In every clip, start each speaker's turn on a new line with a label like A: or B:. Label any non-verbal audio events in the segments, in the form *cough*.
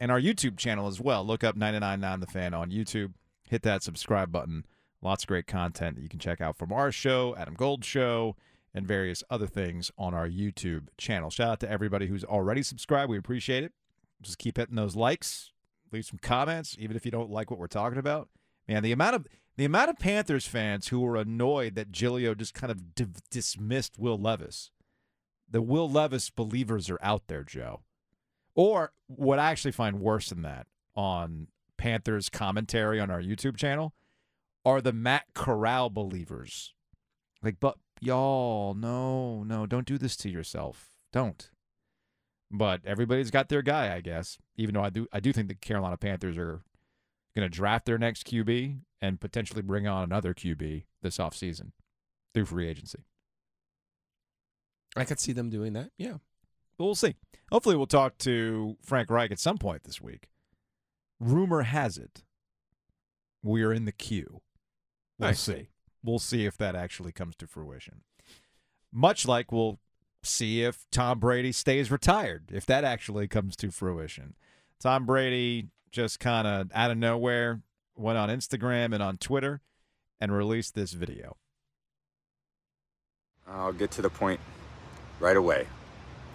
A: And our YouTube channel as well. Look up 999 The Fan on YouTube. Hit that subscribe button. Lots of great content that you can check out from our show, Adam Gold Show, and various other things on our YouTube channel. Shout out to everybody who's already subscribed. We appreciate it. Just keep hitting those likes, leave some comments, even if you don't like what we're talking about. Man, the amount of the amount of Panthers fans who were annoyed that Giglio just kind of d- dismissed Will Levis. The Will Levis believers are out there, Joe. Or what I actually find worse than that on Panthers commentary on our YouTube channel are the Matt Corral believers. Like, but y'all, no, no, don't do this to yourself. Don't. But everybody's got their guy, I guess. Even though I do I do think the Carolina Panthers are gonna draft their next QB and potentially bring on another QB this offseason through free agency.
B: I could see them doing that. Yeah.
A: But we'll see. Hopefully, we'll talk to Frank Reich at some point this week. Rumor has it we are in the queue. We'll
B: Nice.
A: see. We'll see if that actually comes to fruition. Much like we'll see if Tom Brady stays retired, if that actually comes to fruition. Tom Brady just kind of out of nowhere went on Instagram and on Twitter and released this video.
C: I'll get to the point right away.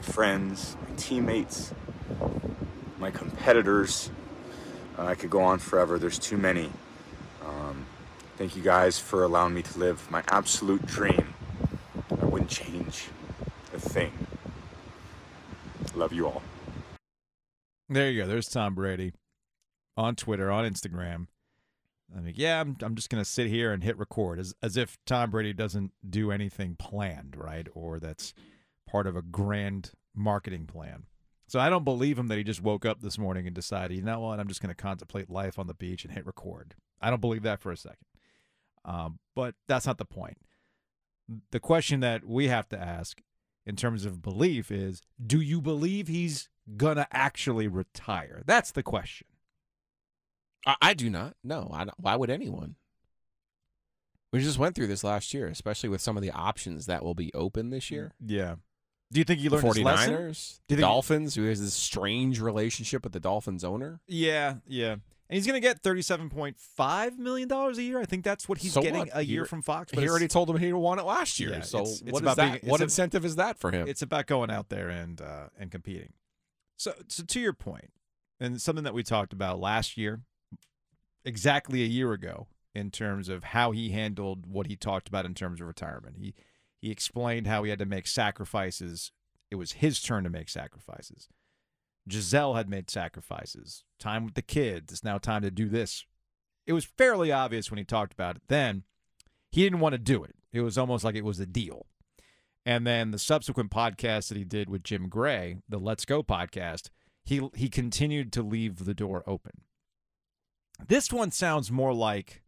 C: my friends, my teammates, my competitors. Uh, I could go on forever. There's too many. Um, thank you guys for allowing me to live my absolute dream. I wouldn't change a thing. Love you all.
A: There you go. There's Tom Brady on Twitter, on Instagram. I mean, yeah, I'm, I'm just going to sit here and hit record as, as if Tom Brady doesn't do anything planned, right? Or that's part of a grand marketing plan. So I don't believe him that he just woke up this morning and decided, you know what, I'm just going to contemplate life on the beach and hit record. I don't believe that for a second. Um, but that's not the point. The question that we have to ask in terms of belief is do you believe he's going to actually retire? That's the question.
B: I, I do not. No. I don't, why would anyone? We just went through this last year, especially with some of the options that will be open this year.
A: Yeah. Do you think he learned his lesson?
B: 49ers,
A: Do you
B: the
A: think-
B: Dolphins, who has this strange relationship with the Dolphins owner.
A: Yeah, yeah. And he's going to get $37.5 million a year. I think that's what he's
B: So
A: getting
B: what?
A: a
B: He
A: year from Fox. But
B: he
A: already
B: told him he won it last year.
A: Yeah,
B: so
A: it's- it's
B: what is
A: about
B: that?
A: being- it's
B: what
A: a-
B: incentive is that for him?
A: It's about going out there and uh, and competing. So, so to your point, and something that we talked about last year, exactly a year ago, in terms of how he handled what he talked about in terms of retirement. He he explained how he had to make sacrifices. It was his turn to make sacrifices. Gisele had made sacrifices. Time with the kids. It's now time to do this. It was fairly obvious when he talked about it then. He didn't want to do it. It was almost like it was a deal. And then the subsequent podcast that he did with Jim Gray, the Let's Go podcast, he he continued to leave the door open. This one sounds more like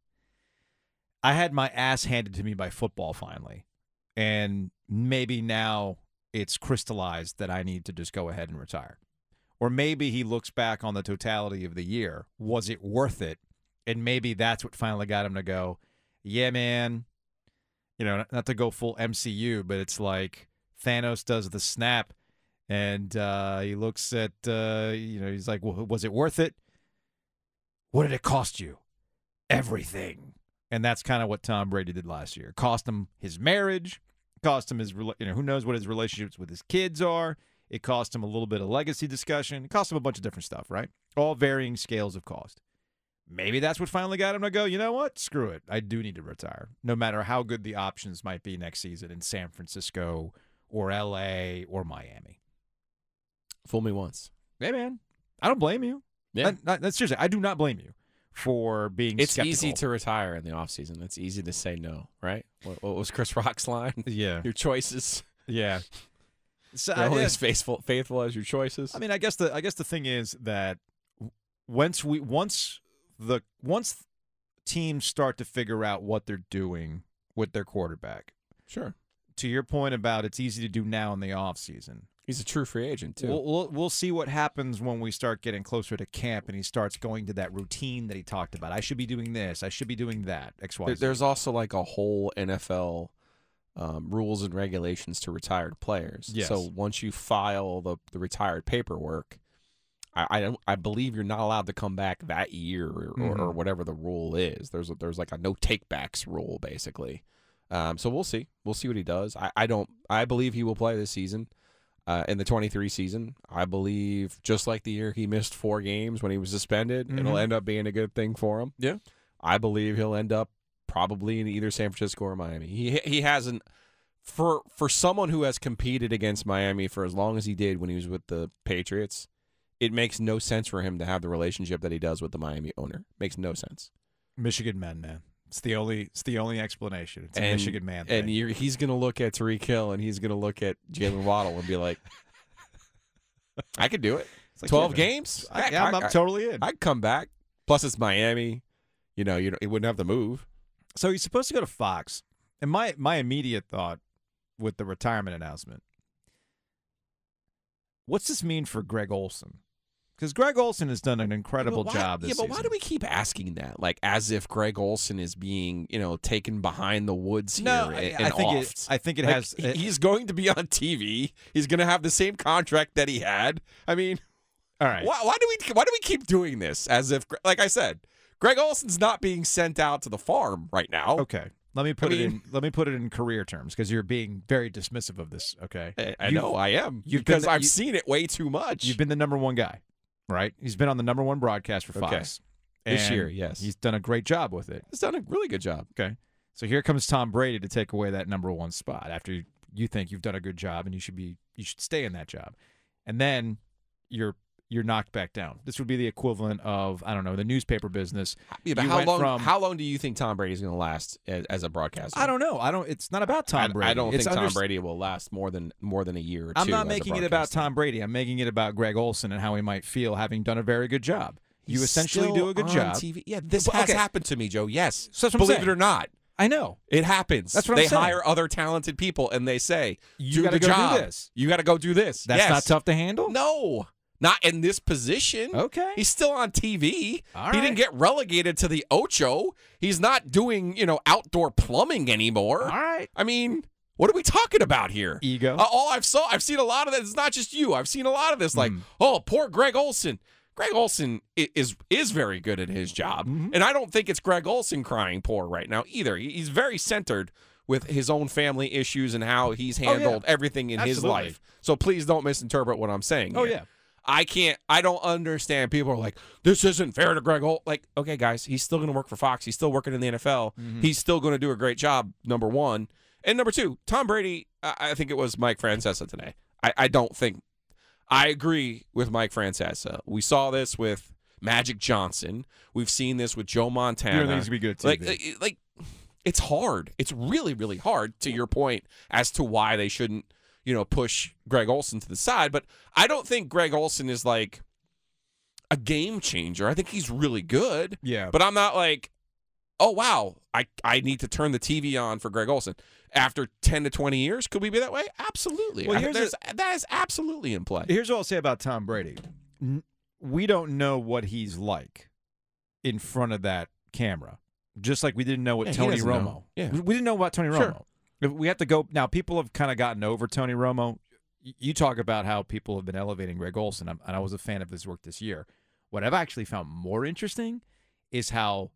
A: I had my ass handed to me by football finally. And maybe now it's crystallized that I need to just go ahead and retire. Or maybe he looks back on the totality of the year. Was it worth it? And maybe that's what finally got him to go, yeah, man, you know, not to go full MCU, but it's like Thanos does the snap and uh, he looks at, uh, you know, he's like, well, was it worth it? What did it cost you? Everything. And that's kind of what Tom Brady did last year. Cost him his marriage, cost him his, you know, who knows what his relationships with his kids are. It cost him a little bit of legacy discussion. It cost him a bunch of different stuff, right? All varying scales of cost. Maybe that's what finally got him to go, you know what? Screw it. I do need to retire. No matter how good the options might be next season in San Francisco or LA or Miami.
B: Fool me once.
A: Hey, man, I don't blame you.
B: Yeah.
A: I, seriously, I do not blame you for being
B: It's
A: skeptical.
B: easy to retire in the offseason. It's easy to say no, right? What, what was Chris Rock's line? *laughs*
A: Yeah.
B: Your choices.
A: Yeah. So,
B: You're only as faithful, faithful as your choices.
A: I mean, I guess the I guess the thing is that once we once the once teams start to figure out what they're doing with their quarterback.
B: sure.
A: To your point about it's easy to do now in the off season.
B: He's a true free agent, too.
A: We'll, we'll we'll see what happens when we start getting closer to camp and he starts going to that routine that he talked about. I should be doing this. I should be doing that. X Y.
B: There- There's also like a whole NFL um, rules and regulations to retired players.
A: Yes.
B: So once you file the, the retired paperwork, I, I don't- I believe you're not allowed to come back that year or, or, or whatever the rule is. There's a, there's like a no takebacks rule basically. Um, so we'll see. We'll see what he does. I, I don't. I believe he will play this season. Uh, in the 23 season, I believe just like the year he missed four games when he was suspended, it'll
A: Mhm.
B: end up being a good thing for him.
A: Yeah.
B: I believe he'll end up probably in either San Francisco or Miami. He he hasn't for for someone who has competed against Miami for as long as he did when he was with the Patriots. It makes no sense for him to have the relationship that he does with the Miami owner. Makes no sense.
A: Michigan men, man. It's the only it's the only explanation. It's a
B: And-
A: Michigan man.
B: And he's going to look at Tyreek Hill and he's going to look at Jaylen Waddle and be like, "I could do it.
A: It's like,
B: Twelve
A: yeah,
B: games.
A: I, yeah, I'm,
B: I-
A: I'm
B: I-
A: totally in.
B: I'd come back. Plus, it's Miami. You know, you know, he wouldn't have to move.
A: So he's supposed to go to Fox. And my my immediate thought with the retirement announcement, what's this mean for Greg Olsen? Because Greg Olsen has done an incredible
B: why-
A: job this
B: Yeah, but why do we keep asking that? Like as if Greg Olsen is being, you know, taken behind the woods here
A: No, I,
B: and
A: I think
B: offed.
A: it. I think it
B: Like,
A: has.
B: he- he's going to be on TV. He's going to have the same contract that he had. I mean,
A: all right.
B: why, why do we why do we keep doing this? As if, like I said, Greg Olsen's not being sent out to the farm right now.
A: Okay. Let me put it
B: mean-
A: in. Let me put it in career terms because you're being very dismissive of this. Okay.
B: I, I know I am
A: you've
B: because
A: the-
B: I've
A: you-
B: seen it way too much.
A: You've been the number one guy, right? He's been on the number one broadcast for
B: Okay.
A: Fox
B: This year, yes.
A: He's done a great job with it.
B: He's done a really good job.
A: Okay. So here comes Tom Brady to take away that number one spot after you- you think you've done a good job and you should be you should stay in that job. And then you're you're knocked back down. This would be the equivalent of I don't know the newspaper business.
B: Yeah, but
A: You
B: how long?
A: from-
B: how long do you think Tom Brady's going to last as, as a broadcaster?
A: I don't know. I don't. It's not about Tom
B: I,
A: Brady.
B: I don't
A: It's
B: think Tom Brady will last more than more than a year or two.
A: I'm not making it about. Tom Brady. I'm making it about Greg Olsen and how he might feel having done a very good job. You
B: He's
A: essentially
B: still
A: do a good job.
B: TV. Yeah, this
A: But-
B: has
A: okay.
B: happened to me, Joe. Yes,
A: So I'm
B: believe it or not,
A: I know.
B: it happens.
A: That's what I'm
B: they
A: saying.
B: hire other talented people and they say,
A: You
B: "Do
A: gotta
B: the
A: go do this."
B: You got to go do this."
A: That's
B: Yes.
A: not tough to handle.
B: No, not in this position.
A: Okay.
B: He's still on TV. He didn't get relegated to the Ocho. He's not doing, you know, outdoor plumbing anymore.
A: All right.
B: I mean, what are we talking about here?
A: Ego.
B: Uh, all I've saw, I've seen a lot of that. It's not just you. I've seen a lot of this. Like,
A: Mm.
B: oh, poor Greg Olsen. Greg Olsen is is very good at his job,
A: Mhm.
B: and I don't think it's Greg Olsen crying poor right now either. He's very centered with his own family issues and how he's
A: Oh, yeah.
B: handled everything in his life. So please don't misinterpret what I'm saying.
A: Oh
B: here.
A: yeah.
B: I can't. I don't understand. People are like, "This isn't fair to Greg." Holt. Like, okay, guys, he's still going to work for Fox. He's still working in the NFL.
A: Mm-hmm.
B: He's still going to do a great job. Number one, and number two, Tom Brady. I, I think it was Mike Francesa today. I, I don't think. I agree with Mike Francesa. We saw this with Magic Johnson. We've seen this with Joe Montana.
A: You don't think he's gonna be good
B: Like,
A: TV?
B: uh, like, it's hard. It's really, really hard. To your point as to why they shouldn't, you know, push Greg Olsen to the side. But I don't think Greg Olsen is like a game changer. I think he's really good.
A: Yeah.
B: But I'm not like, oh wow, I I need to turn the TV on for Greg Olsen. After ten to twenty years, could we be that way? Absolutely.
A: Well, here's
B: there's, that is absolutely in play.
A: Here's what I'll say about Tom Brady. We don't know what he's like in front of that camera, just like we didn't know what
B: Yeah,
A: Tony Romo.
B: know. Yeah.
A: We didn't know about Tony Romo.
B: Sure.
A: If We have to go now. People have kind of gotten over Tony Romo. You talk about how people have been elevating Greg Olsen, and I was a fan of his work this year. What I've actually found more interesting is how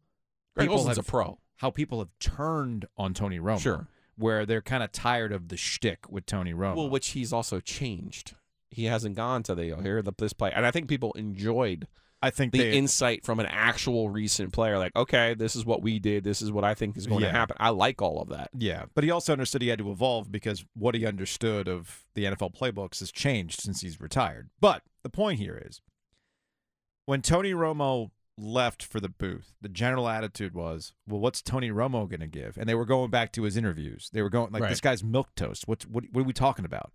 B: Greg
A: people
B: Olsen's
A: have
B: a pro.
A: how people have turned on Tony Romo.
B: Sure.
A: where they're kind of tired of the shtick with Tony Romo.
B: Well, which he's also changed. he hasn't gone to the here the this play, and I think people enjoyed
A: I think
B: the
A: they,
B: insight from an actual recent player. Like, okay, this is what we did. This is what I think is going
A: Yeah.
B: to happen. I like all of that.
A: Yeah, but he also understood he had to evolve because what he understood of the NFL playbooks has changed since he's retired. But the point here is when Tony Romo left for the booth, the general attitude was, well, what's Tony Romo going to give? And they were going back to his interviews. They were going like,
B: Right.
A: this guy's milk toast. What's what, what are we talking about?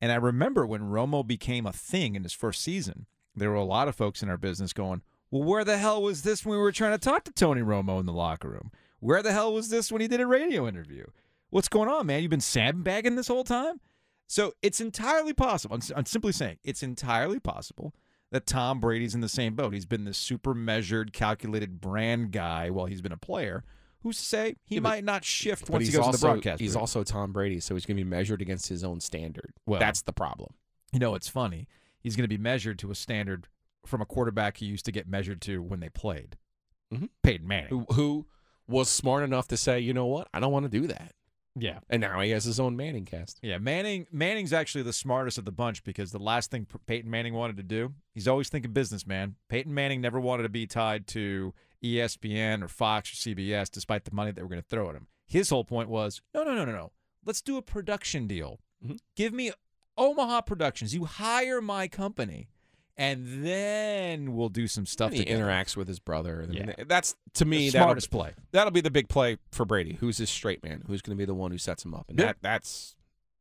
A: And I remember when Romo became a thing in his first season, there were a lot of folks in our business going, well, where the hell was this when we were trying to talk to Tony Romo in the locker room? Where the hell was this when he did a radio interview? What's going on, man? You've been sandbagging this whole time? So it's entirely possible. I'm, I'm simply saying it's entirely possible that Tom Brady's in the same boat. He's been this super measured, calculated brand guy while he's been a player. Who's to say he
B: Yeah, but-
A: might not shift once he goes
B: also
A: to the broadcast?
B: he's also Tom Brady, so he's going to be measured against his own standard.
A: Well-
B: That's the problem.
A: You know, it's funny. He's going to be measured to a standard from a quarterback he used to get measured to when they played.
B: Mhm.
A: Peyton Manning.
B: Who, who was smart enough to say, you know what, I don't want to do that,
A: Yeah.
B: and now he has his own Manning cast.
A: Yeah, Manning Manning's actually the smartest of the bunch because the last thing Peyton Manning wanted to do, he's always thinking business, man. Peyton Manning never wanted to be tied to ESPN or Fox or CBS despite the money they were going to throw at him. His whole point was, no, no, no, no, no. Let's do a production deal.
B: Mhm.
A: Give me Omaha Productions. You hire my company and then we'll do some stuff
B: And he
A: together.
B: interacts with his brother. I mean,
A: Yeah.
B: that's to me
A: The
B: that'll,
A: smartest play.
B: that'll be the big play for Brady. Who's his straight man? Who's going to be the one who sets him up? And
A: Yeah.
B: that that's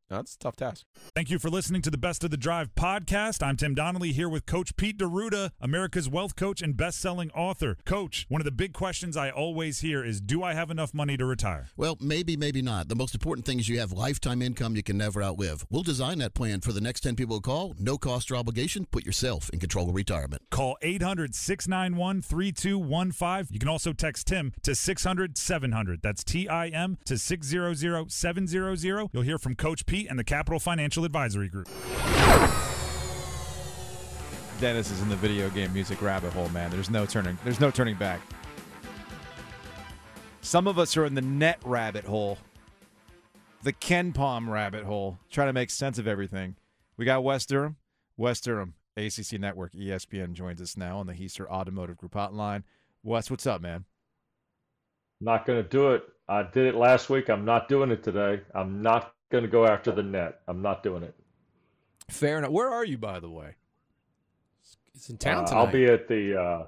B: that's a tough task.
D: Thank you for listening to the Best of the Drive podcast. I'm Tim Donnelly here with Coach Pete D'Arruda, America's wealth coach and best-selling author. Coach, one of the big questions I always hear is, do I have enough money to retire?
E: Well, maybe, maybe not. The most important thing is you have lifetime income you can never outlive. We'll design that plan for the next 10 people who call. No cost or obligation. Put yourself in control of retirement.
D: Call 800-691-3215. You can also text Tim to 600-700. That's T-I-M to 600-700. You'll hear from Coach Pete and the Capital Financial Advisory Group.
A: Dennis is in the video game music rabbit hole, man. There's no turning. There's no turning back. Some of us are in the net rabbit hole, the KenPom rabbit hole, trying to make sense of everything. We got Wes Durham, Wes Durham, ACC Network, ESPN joins us now on the Hiester Automotive Group hotline. Wes, what's up, man?
F: Not going to do it. I did it last week. I'm not doing it today. I'm not going to go after the net. I'm not doing it.
A: Fair enough. Where are you, by the way?
B: He's in town
F: Uh,
B: tonight.
F: I'll be at the. Uh,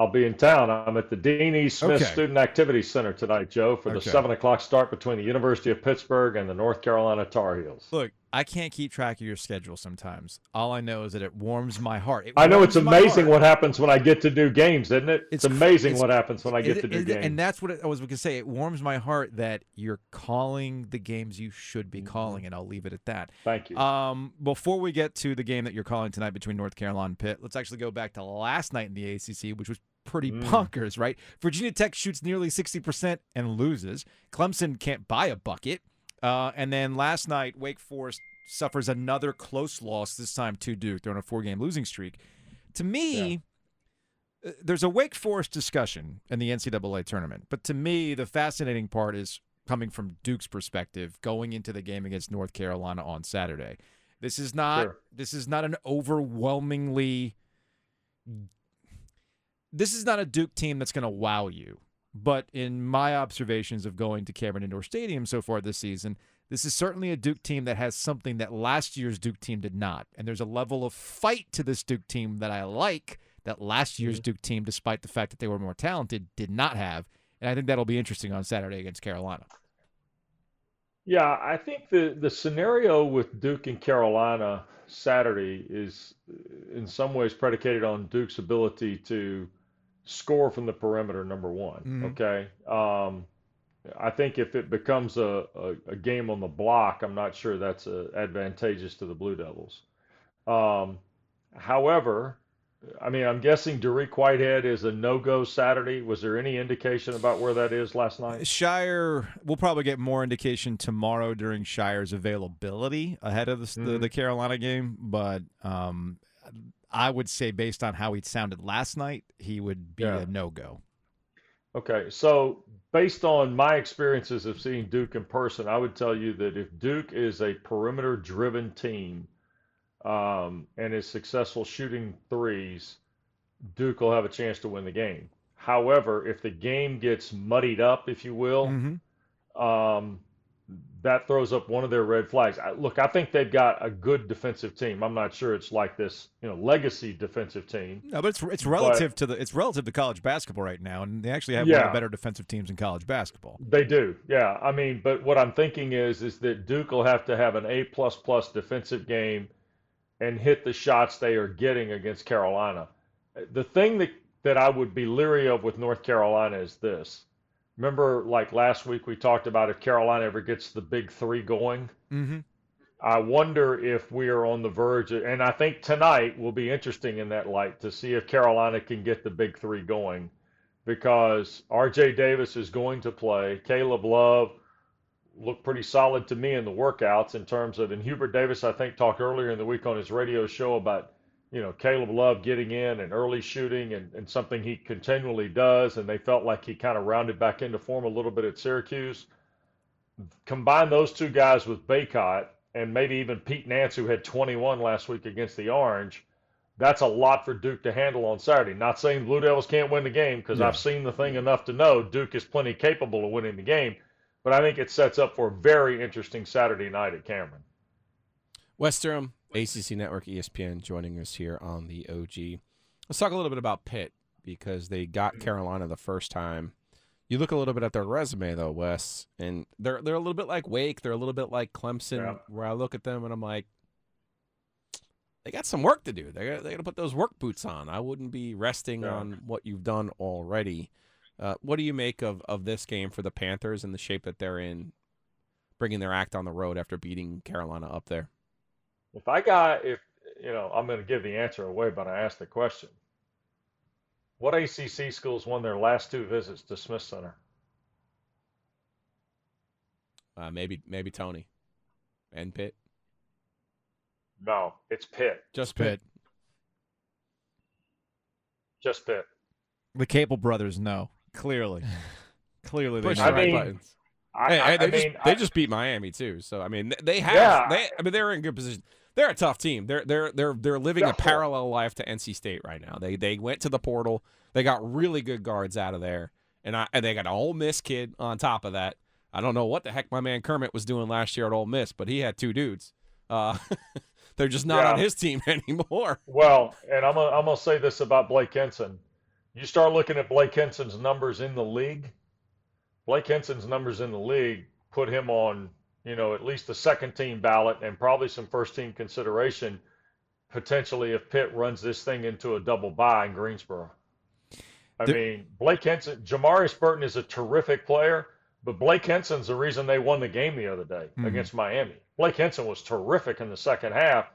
F: I'll be in town. I'm at the Dean E. Smith
A: Okay.
F: Student Activity Center tonight, Joe, for the
A: Okay.
F: seven o'clock start between the University of Pittsburgh and the North Carolina Tar Heels.
A: Look, I can't keep track of your schedule sometimes. All I know is that it warms my heart. It
F: I know it's amazing what happens when I get to do games, isn't it? It's,
A: It's
F: amazing
A: it's-
F: what happens when I get
A: Is
F: to
A: it-
F: do
A: it-
F: games.
A: And that's what I was going to say. It warms my heart that you're calling the games you should
F: Mm-hmm.
A: be calling, and I'll leave it at that.
F: Thank you.
A: Um, before we get to the game that you're calling tonight between North Carolina and Pitt, let's actually go back to last night in the ACC, which was pretty
F: Mm.
A: bonkers, right? Virginia Tech shoots nearly 60% and loses. Clemson can't buy a bucket. Uh, and then last night, Wake Forest suffers another close loss, this time to Duke. They're on a four game losing streak. To me, uh, there's a Wake Forest discussion in the NCAA tournament, but to me, the fascinating part is coming from Duke's perspective, going into the game against North Carolina on Saturday. This is not
F: Sure.
A: this is not an overwhelmingly this is not a Duke team that's going to wow you. But in my observations of going to Cameron Indoor Stadium so far this season, this is certainly a Duke team that has something that last year's Duke team did not. And there's a level of fight to this Duke team that I like that last year's Duke team, despite the fact that they were more talented, did not have. And I think that'll be interesting on Saturday against Carolina.
F: Yeah, I think the the scenario with Duke and Carolina Saturday is uh, in some ways predicated on Duke's ability to score from the perimeter. Number one,
A: Mhm.
F: okay. Um, I think if it becomes a, a, a game on the block, I'm not sure that's uh advantageous to the Blue Devils. Um, however, I mean, I'm guessing Dariq Whitehead is a no-go Saturday. Was there any indication about where that is last night?
A: Scheyer, we'll probably get more indication tomorrow during Scheyer's availability ahead of the, the,
F: Mhm.
A: the Carolina game, but um, I would say based on how he sounded last night, he would be
F: Yeah.
A: a no go.
F: Okay, so based on my experiences of seeing Duke in person, I would tell you that if Duke is a perimeter driven team, um, and is successful shooting threes, Duke will have a chance to win the game. However, if the game gets muddied up, if you will,
A: Mhm.
F: um, that throws up one of their red flags. I, look, I think they've got a good defensive team. I'm not sure it's like this, you know, legacy defensive team.
A: No, but it's it's relative to the it's relative to college basketball right now, and they actually have one of the better defensive teams in college basketball.
F: They do, yeah. I mean, but what I'm thinking is is that Duke will have to have an A plus plus defensive game and hit the shots they are getting against Carolina. The thing that that I would be leery of with North Carolina is this. Remember, like last week, we talked about if Carolina ever gets the big three going.
A: Mm-hmm.
F: I wonder if we are on the verge, of, and I think tonight will be interesting in that light to see if Carolina can get the big three going, because R.J. Davis is going to play. Caleb Love looked pretty solid to me in the workouts in terms of, and Hubert Davis I think talked earlier in the week on his radio show about, you know, Caleb Love getting in and early shooting and, and something he continually does, and they felt like he kind of rounded back into form a little bit at Syracuse. Combine those two guys with Bacot and maybe even Pete Nance, who had 21 last week against the Orange, that's a lot for Duke to handle on Saturday. Not saying Blue Devils can't win the game because
A: Yeah.
F: I've seen the thing enough to know Duke is plenty capable of winning the game, but I think it sets up for a very interesting Saturday night at Cameron.
B: Western ACC Network, ESPN, joining us here on the OG. Let's talk a little bit about Pitt because they got Carolina the first time. You look a little bit at their resume though, Wes, and they're they're a little bit like Wake. They're a little bit like Clemson.
F: Yeah.
B: Where I look at them and I'm like, they got some work to do. They got, they got to put those work boots on. I wouldn't be resting
F: Yeah.
B: on what you've done already. Uh, what do you make of of this game for the Panthers and the shape that they're in, bringing their act on the road after beating Carolina up there?
F: If I got, if, you know, I'm going to give the answer away, but I asked the question. What ACC schools won their last two visits to Smith Center?
B: Uh, maybe maybe Tony and Pitt.
F: No, it's Pitt.
B: Just
A: Pitt.
F: Just Pitt.
A: The Capel brothers know clearly, *laughs* clearly they
B: Push the right
F: mean,
B: buttons.
F: I,
B: Hey,
F: I,
B: they
F: I
B: just
F: mean,
B: they
F: I-
B: just beat Miami too. So I mean, they have.
F: Yeah.
B: They, I mean, they're in good position. They're a tough team. They're they're they're they're living a parallel life to NC State right now. They they went to the portal. They got really good guards out of there, and I and they got an Ole Miss kid on top of that. I don't know what the heck my man Kermit was doing last year at Ole Miss, but he had two dudes. Uh, *laughs* they're just not
F: Yeah.
B: on his team *laughs* anymore.
F: Well, and I'm gonna, I'm gonna say this about Blake Hinson. You start looking at Blake Hinson's numbers in the league. Blake Hinson's numbers in the league put him on, you know, at least the second team ballot and probably some first team consideration potentially if Pitt runs this thing into a double bye in Greensboro. I
A: The-
F: mean, Blake Hinson, Jamarius Burton is a terrific player, but Blake Hinson's the reason they won the game the other day
A: Mhm.
F: against Miami. Blake Hinson was terrific in the second half.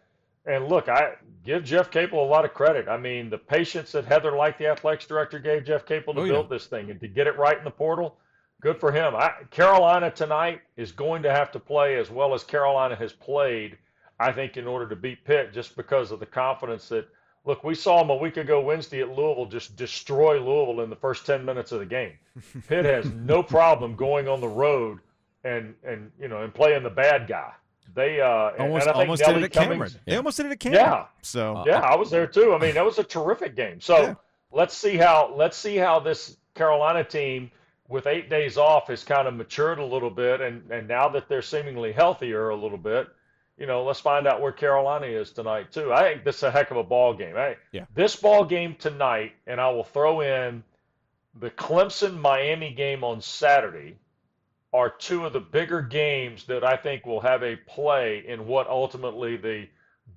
F: And look, I give Jeff Capel a lot of credit. I mean, the patience that Heather Lyke, the athletics director, gave Jeff Capel to
A: Oh, yeah.
F: build this thing and to get it right in the portal, good for him. I, Carolina tonight is going to have to play as well as Carolina has played, I think, in order to beat Pitt, just because of the confidence that. Look, we saw them a week ago Wednesday at Louisville just destroy Louisville in the first 10 minutes of the game. *laughs* Pitt has no problem going on the road and and you know and playing the bad guy. They uh and-
A: almost
F: and I think
A: almost did it at Cameron.
F: Cummings-
A: They almost did it at Cameron.
F: Yeah.
A: So
F: yeah, I was there too. I mean, that was a terrific game. So
A: Yeah.
F: let's see how let's see how this Carolina team with eight days off has kind of matured a little bit, and and now that they're seemingly healthier a little bit, you know, let's find out where Carolina is tonight too. I think this is a heck of a ball game. Hey,
B: Yeah.
F: this ball game tonight, and I will throw in the Clemson Miami game on Saturday are two of the bigger games that I think will have a play in what ultimately the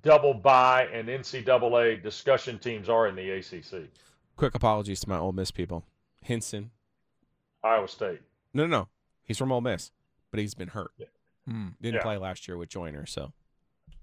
F: double bye and NCAA discussion teams are in the ACC.
B: Quick apologies to my Ole Miss people. Hinson.
F: Iowa State.
B: No, no, no. He's from Ole Miss, but he's been hurt.
A: Hmm.
B: Didn't
F: Yeah.
B: play last year with Joyner, so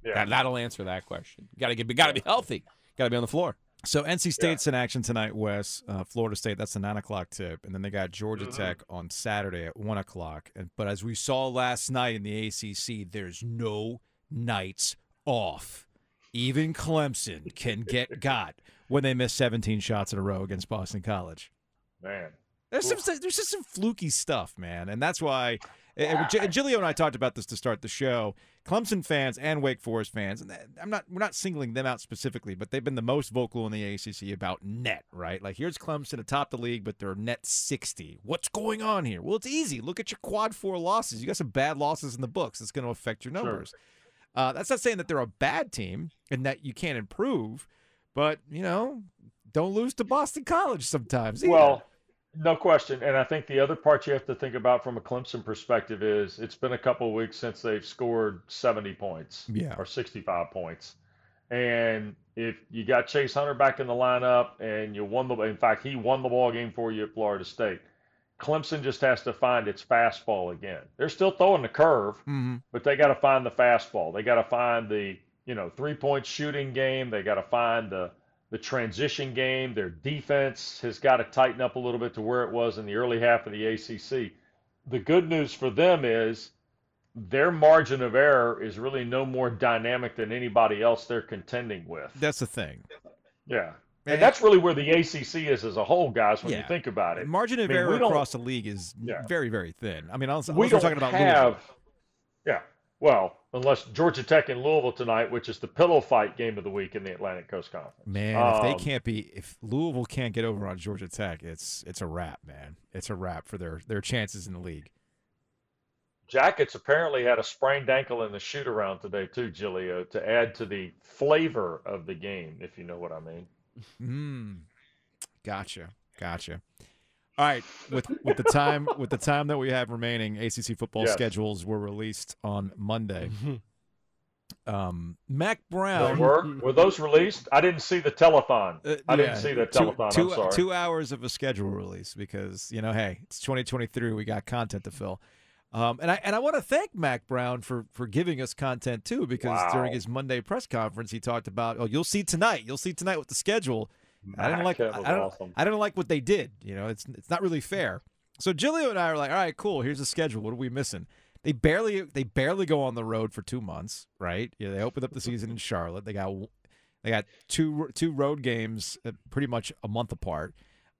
F: Yeah.
B: that, that'll answer that question. Got to get, got to be healthy. Got to be on the floor.
A: So NC State's in action tonight, Wes. Uh, Florida State, that's the nine o'clock tip, and then they got Georgia
F: Mhm.
A: Tech on Saturday at one o'clock. And but as we saw last night in the ACC, there's no nights off. Even Clemson can get *laughs* got when they miss 17 shots in a row against Boston College.
F: Man.
A: There's some there's just some fluky stuff, man, and that's why. And G- and Giglio and I talked about this to start the show. Clemson fans and Wake Forest fans, and eh, I'm not we're not singling them out specifically, but they've been the most vocal in the ACC about net, right? Like here's Clemson atop the league, but they're net 60. What's going on here? Well, it's easy. Look at your quad four losses. You got some bad losses in the books. It's going to affect your numbers. Uh, that's not saying that they're a bad team and that you can't improve, but you know, don't lose to Boston College sometimes. either.
F: Well, no question. And I think the other part you have to think about from a Clemson perspective is it's been a couple of weeks since they've scored 70 points
A: Yeah.
F: or 65 points. And if you got Chase Hunter back in the lineup and you won the, in fact, he won the ball game for you at Florida State. Clemson just has to find its fastball again. They're still throwing the curve,
A: Mhm.
F: but they got to find the fastball. They got to find the, you know, three point shooting game. They got to find the, the transition game. Their defense has got to tighten up a little bit to where it was in the early half of the ACC. The good news for them is their margin of error is really no more dynamic than anybody else they're contending with.
A: that's the thing.
F: Yeah.
A: And-
F: And that's really where the ACC is as a whole, guys, when
A: Yeah.
F: you think about it.
A: Margin of
F: I mean,
A: error across the league is
F: Yeah.
A: very, very thin. I mean, unless,
F: we
A: unless we're
F: don't
A: talking about
F: have, yeah. Well, unless Georgia Tech and Louisville tonight, which is the pillow fight game of the week in the Atlantic Coast Conference.
A: Man, if they
F: Um,
A: can't be, if Louisville can't get over on Georgia Tech, it's it's a wrap, man. It's a wrap for their their chances in the league.
F: Jackets apparently had a sprained ankle in the shoot around today too, Giglio, to add to the flavor of the game, if you know what I mean.
A: Mm. Gotcha, gotcha. All right, with with the time with the time that we have remaining, ACC football
F: Yes.
A: schedules were released on Monday. Um, Mack
F: They
A: Brown.
F: were were those released? I didn't see the telethon.
A: Uh,
F: I
A: yeah,
F: didn't see the
A: two-
F: telethon.
A: Two,
F: I'm sorry.
A: two hours of a schedule release because you know, hey, it's 2023. We got content to fill, um, and I and I want to thank Mack Brown for for giving us content too because during his Monday press conference he talked about, oh, you'll see tonight, you'll see tonight with the schedule. I didn't like I, I don't
F: awesome.
A: I didn't like what they did. You know, it's it's not really fair. So Giglio and I are like, all right, cool. Here's the schedule. What are we missing? They barely they barely go on the road for two months, right? Yeah, they opened up the season in Charlotte. They got they got two two road games, uh, pretty much a month apart.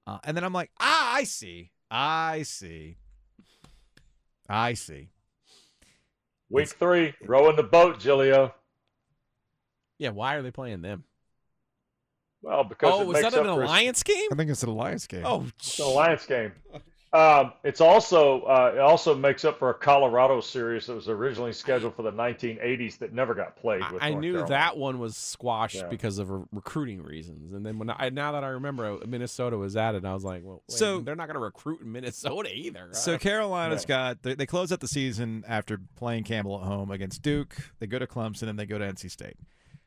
A: Uh, and then I'm like, ah, I see, I see, I see.
F: Week three, rowing the boat, Giglio.
B: Yeah, why are they playing them?
F: Well, because
B: Oh,
F: it
B: was
F: makes
B: that an
F: up for-
B: alliance game?
A: I think it's an alliance game.
B: Oh,
F: It's an alliance game. Um, it's also uh, it also makes up for a Colorado series that was originally scheduled for the 1980s that never got played. With
B: I
F: North
B: knew
F: Carolina.
B: that one was squashed
F: Yeah.
B: because of re- recruiting reasons. And then when I now that I remember uh, Minnesota was at added, I was like, well, wait,
A: So-
B: they're not going to recruit in Minnesota either.
A: So
B: Uh,
A: Carolina's got they, they close out the season after playing Campbell at home against Duke. They go to Clemson and they go to NC State.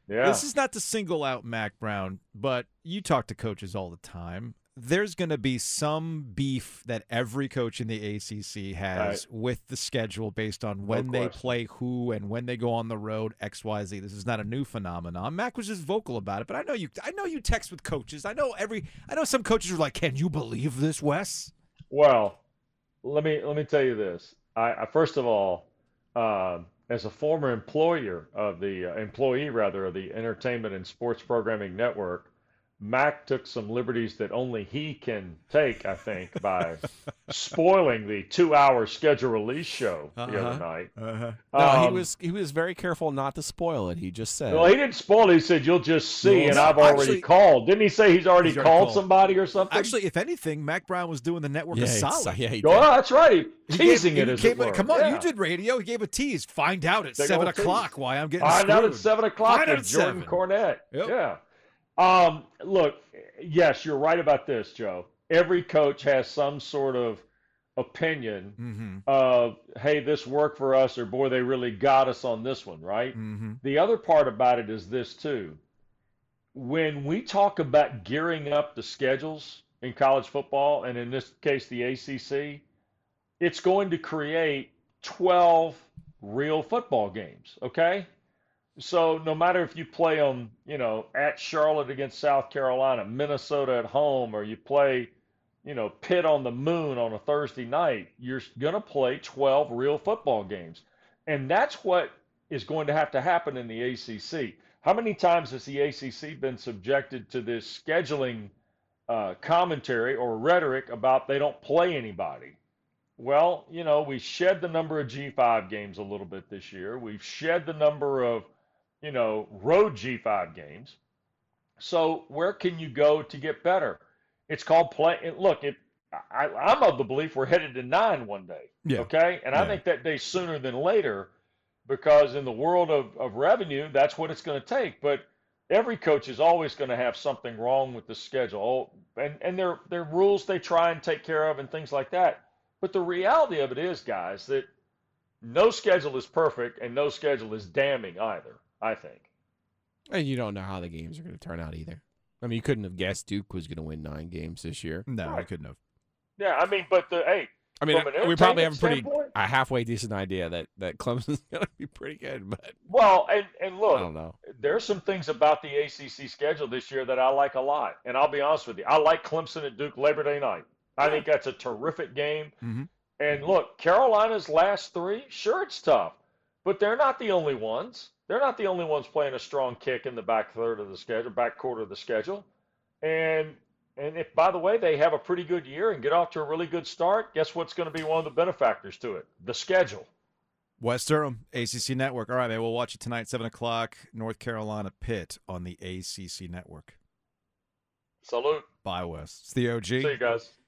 F: Yeah.
A: This is not to single out Mack Brown, but you talk to coaches all the time. There's going to be some beef that every coach in the ACC has with the schedule based on when they play who and when they go on the road. X, Y, Z. This is not a new phenomenon. Mack was just vocal about it, but I know you. I know you text with coaches. I know every. I know some coaches are like, "Can you believe this, Wes?"
F: Well, let me let me tell you this. I, I first of all, um, as a former employer of the uh, employee rather of the Entertainment and Sports Programming Network, Mack took some liberties that only he can take. I think by *laughs* spoiling the two-hour schedule release show the
A: Uh-huh.
F: other night.
A: Uh-huh.
B: no, he
F: Um,
B: was he was very careful not to spoil it. He just said,
F: Well, he didn't spoil it. He said, "You'll just see,"
A: You'll
F: and. I've already
A: Actually-
F: called. Didn't he say he's already,
A: He's already
F: called,
A: called.
F: somebody or something?
A: Actually, if anything, Mack Brown was doing the network
B: yeah,
A: a
B: it's-
A: solid.
B: yeah, he
F: oh,
B: did.
F: that's right. He-
A: He
F: teasing
A: gave-
F: it
A: he
F: as
A: gave
F: it were.
A: Come on,
F: Yeah.
A: you did radio. He gave a tease. Find out at
F: Big
A: seven
F: old tease.
A: o'clock why I'm getting
F: Find out at seven o'clock
A: Find out
F: with
A: at
F: Jordan
A: seven.
F: Cornette.
A: Yep.
F: Yeah. Um, look, yes, you're right about this, Joe. Every coach has some sort of opinion
A: Mm-hmm.
F: of, hey, this worked for us, or boy, they really got us on this one, right?
A: Mm-hmm.
F: The other part about it is this too. When we talk about gearing up the schedules in college football, and in this case, the ACC, it's going to create 12 real football games, okay? So no matter if you play them, you know, at Charlotte against South Carolina, Minnesota at home, or you play, you know, Pitt on the moon on a Thursday night, you're going to play 12 real football games. And that's what is going to have to happen in the ACC. How many times has the ACC been subjected to this scheduling uh, commentary or rhetoric about they don't play anybody. Well, you know, we shed the number of G5 games a little bit this year. We've shed the number of, you know, road G5 games. So where can you go to get better? It's called play. Look, it, I, I'm of the belief we're headed to nine one day.
A: Yeah.
F: Okay, and
A: Yeah.
F: I think that day sooner than later, because in the world of, of revenue, that's what it's going to take. But every coach is always going to have something wrong with the schedule, oh, and and there there rules they try and take care of and things like that. But the reality of it is, guys, that no schedule is perfect and no schedule is damning either. I think.
B: And you don't know how the games are going to turn out either. I mean, you couldn't have guessed Duke was going to win nine games this year.
A: No, I couldn't have.
F: Yeah, I mean, but the hey,
B: I mean, we probably have a pretty a halfway decent idea that that Clemson's *laughs* going to be pretty good, but
F: well, and and look,
B: I don't know.
F: there's some things about the ACC schedule this year that I like a lot. And I'll be honest with you, I like Clemson at Duke Labor Day night. I think that's a terrific game.
A: Mhm.
F: And look, Carolina's last three, sure, it's tough, but they're not the only ones. They're not the only ones playing a strong kick in the back third of the schedule, back quarter of the schedule. And and if, by the way, they have a pretty good year and get off to a really good start, guess what's going to be one of the benefactors to it? The schedule.
A: Wes Durham, ACC Network. All right, man. We'll watch it tonight, 7 o'clock, North Carolina Pitt on the ACC Network.
F: Salute.
A: Bye, Wes. It's the OG.
F: See you guys.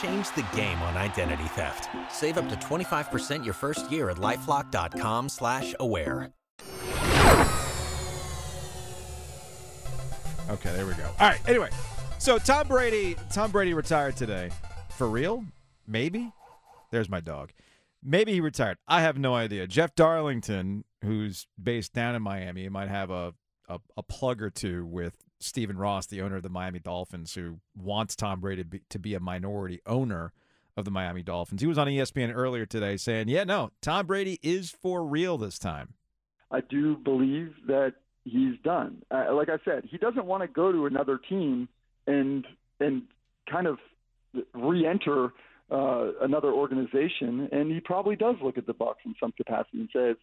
G: Change the game on identity theft. Save up to 25% your first year at lifelock.com slash aware.
A: Okay, there we go. All right. Anyway, so Tom Brady, Tom Brady retired today. For real? Maybe. There's my dog. Maybe he retired. I have no idea. Jeff Darlington, who's based down in Miami, might have a a, a plug or two with Stephen Ross, the owner of the Miami Dolphins, who wants Tom Brady to be, to be a minority owner of the Miami Dolphins. He was on ESPN earlier today saying, "Yeah, no, Tom Brady is for real this time."
H: I do believe that he's done. Uh, like I said, he doesn't want to go to another team and and kind of re-enter uh, another organization, and he probably does look at the Bucs in some capacity and says,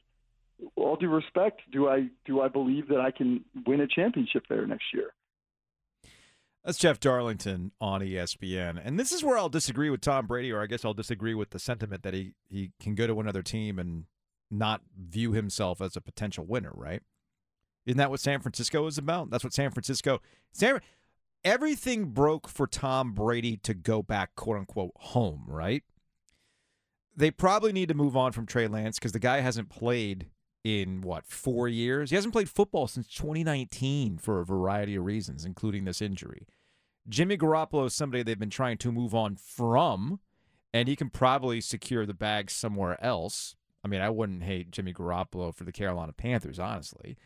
H: "All due respect, do I do I believe that I can win a championship there next year?"
A: That's Jeff Darlington on ESPN. And this is where I'll disagree with Tom Brady, or I guess I'll disagree with the sentiment that he, he can go to another team and not view himself as a potential winner, right? Isn't that what San Francisco is about? That's what San Francisco San everything broke for Tom Brady to go back quote unquote home, right? They probably need to move on from Trey Lance because the guy hasn't played in what four years. He hasn't played football since 2019 for a variety of reasons, including this injury. Jimmy Garoppolo is somebody they've been trying to move on from, and he can probably secure the bag somewhere else. I mean, I wouldn't hate Jimmy Garoppolo for the Carolina Panthers, honestly.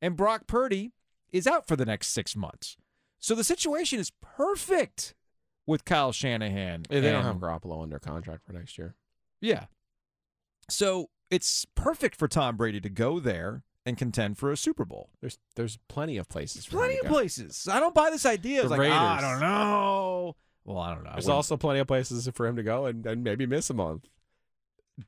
A: And Brock Purdy is out for the next six months. So the situation is perfect with Kyle Shanahan.
B: They don't have Garoppolo under contract for next year.
A: yeah. So it's perfect for Tom Brady to go there and contend for a Super Bowl.
B: There's there's plenty of places. For
A: Plenty of places. I don't buy this idea.
B: The
A: like, ah, I don't know. Well, I don't know.
B: There's also plenty of places for him to go and, and maybe miss a month.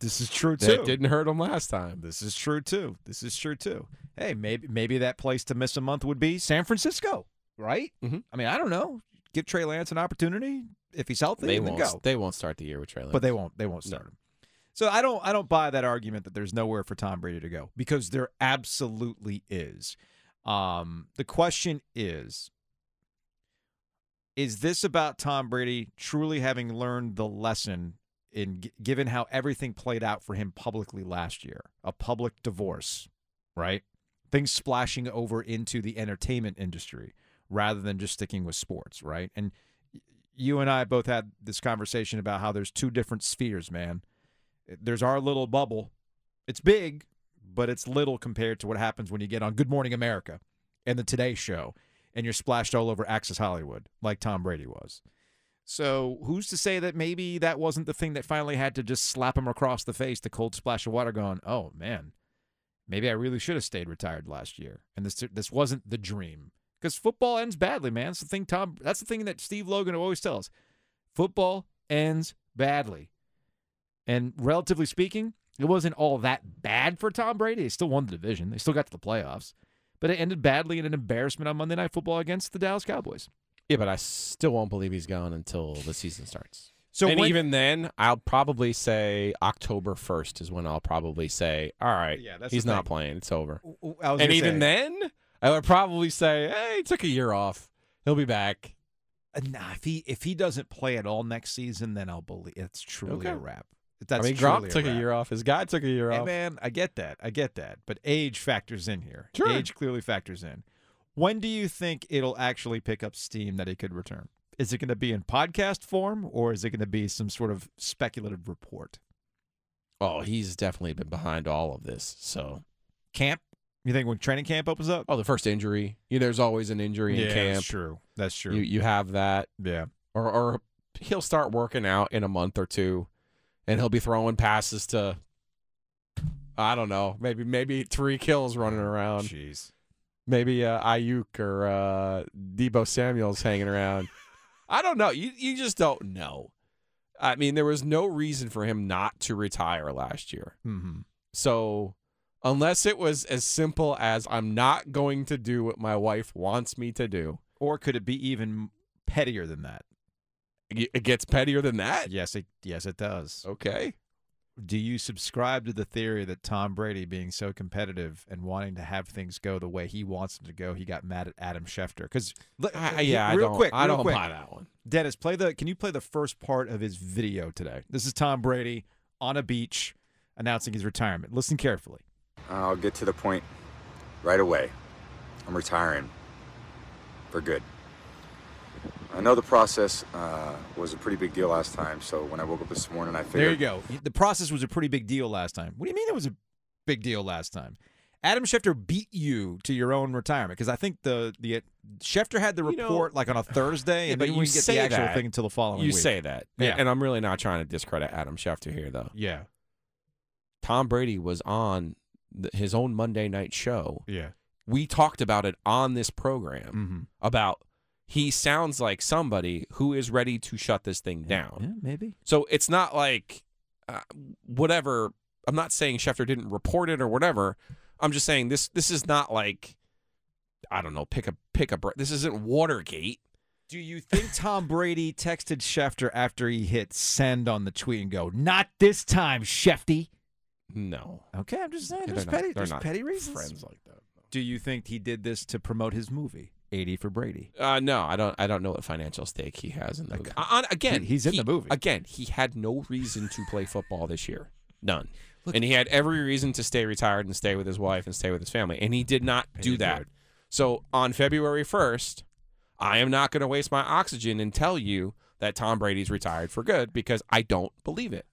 A: this is true too.
B: That didn't hurt him last time.
A: This is true too. This is true too. Hey, maybe maybe that place to miss a month would be San Francisco, right?
B: Mhm.
A: I mean, I don't know. Give Trey Lance an opportunity if he's healthy.
B: They won't.
A: go.
B: They won't start the year with Trey Lance.
A: but they won't. They won't
B: No.
A: start him. So I don't. I don't buy that argument that there's nowhere for Tom Brady to go because there absolutely is. Um, the question is: Is this about Tom Brady truly having learned the lesson in given how everything played out for him publicly last year, a public divorce, right? Things splashing over into the entertainment industry rather than just sticking with sports, right? And you and I both had this conversation about how there's two different spheres, man. There's our little bubble. It's big, but it's little compared to what happens when you get on Good Morning America and the Today Show and you're splashed all over Access Hollywood like Tom Brady was. So who's to say that maybe that wasn't the thing that finally had to just slap him across the face, the cold splash of water, going, "Oh man, maybe I really should have stayed retired last year, and this this wasn't the dream." Because football ends badly, man. That's the thing. Tom. That's the thing that Steve Logan always tells. Football ends badly, and relatively speaking, it wasn't all that bad for Tom Brady. They still won the division. They still got to the playoffs, but it ended badly in an embarrassment on Monday Night Football against the Dallas Cowboys.
B: Yeah, but I still won't believe he's gone until the season starts.
A: So
B: and
A: when-
B: even then, I'll probably say October first is when I'll probably say, "All right,
A: Yeah, that's
B: he's not
A: thing.
B: playing. It's over."
A: I was
B: And even
A: say-
B: then, I would probably say, "Hey, he took a year off. He'll be back."
A: Uh, Nah, if he if he doesn't play at all next season, then I'll believe it's truly
B: Okay.
A: a wrap. That's
B: I mean,
A: truly
B: Gronk took a,
A: wrap.
B: year off. His guy took a year
A: Hey,
B: off.
A: man, I get that. I get that. But age factors in here.
B: Sure.
A: Age clearly factors in. When do you think it'll actually pick up steam that he could return? Is it going to be in podcast form or is it going to be some sort of speculative report?
B: Oh, he's definitely been behind all of this. So,
A: Camp? You think when training camp opens up?
B: oh, the first injury. Yeah, there's always an injury in camp.
A: That's true. That's true.
B: You you have that,
A: yeah.
B: or or he'll start working out in a month or two, and he'll be throwing passes to. I don't know. Maybe maybe Tyreek Hill running around.
A: Jeez.
B: Maybe uh, Aiyuk or uh, Deebo Samuel's hanging around. *laughs* I don't know. You you just don't know. I mean, there was no reason for him not to retire last year.
A: Mm-hmm.
B: So, unless it was as simple as I'm not going to do what my wife wants me to do,
A: Or could it be even pettier than that?
B: It it gets pettier than that.
A: Yes, it yes it does.
B: Okay.
A: Do you subscribe to the theory that Tom Brady being so competitive and wanting to have things go the way he wants them to go, he got mad at Adam Schefter? Because
B: I, yeah, I
A: real
B: don't.
A: quick,
B: I
A: real
B: don't
A: quick.
B: buy that one.
A: Dennis, play the. Can you play the first part of his video today? This is Tom Brady on a beach announcing his retirement. Listen carefully.
C: I'll get to the point right away. I'm retiring for good. I know the process uh, was a pretty big deal last time, so when I woke up this morning, I figured.
A: There you go. The process was a pretty big deal last time. What do you mean it was a big deal last time? Adam Schefter beat you to your own retirement because I think the the Schefter had the
B: You know-
A: report like on a Thursday,
B: Yeah,
A: and
B: but
A: then
B: you
A: we get the actual
B: that.
A: thing until the following
B: You
A: week.
B: say that,
A: Yeah.
B: and I'm really not trying to discredit Adam Schefter here, though.
A: yeah,
B: Tom Brady was on the, his own Monday night show.
A: yeah,
B: We talked about it on this program
A: mm-hmm.
B: about he sounds like somebody who is ready to shut this thing down.
A: yeah, maybe.
B: So it's not like uh, whatever. I'm not saying Schefter didn't report it or whatever. I'm just saying this. This is not like I don't know. Pick a pick a. This isn't Watergate.
A: Do you think Tom Brady texted Schefter after he hit send on the tweet and go, "Not this time, Shefty"?
B: No,
A: Okay, I'm just saying. There's petty,
B: not,
A: there's petty reasons.
B: friends like that.
A: Do you think he did this to promote his movie, 80 for Brady?
B: Uh, no, I don't. I don't know what financial stake he has in the movie. On- again,
A: He- he's in
B: he-
A: the movie.
B: Again, he had no reason to play football this year. None. and he had every reason to stay retired and stay with his wife and stay with his family, and he did not do that. So on February first, I am not going to waste my oxygen and tell you that Tom Brady's retired for good because I don't believe it.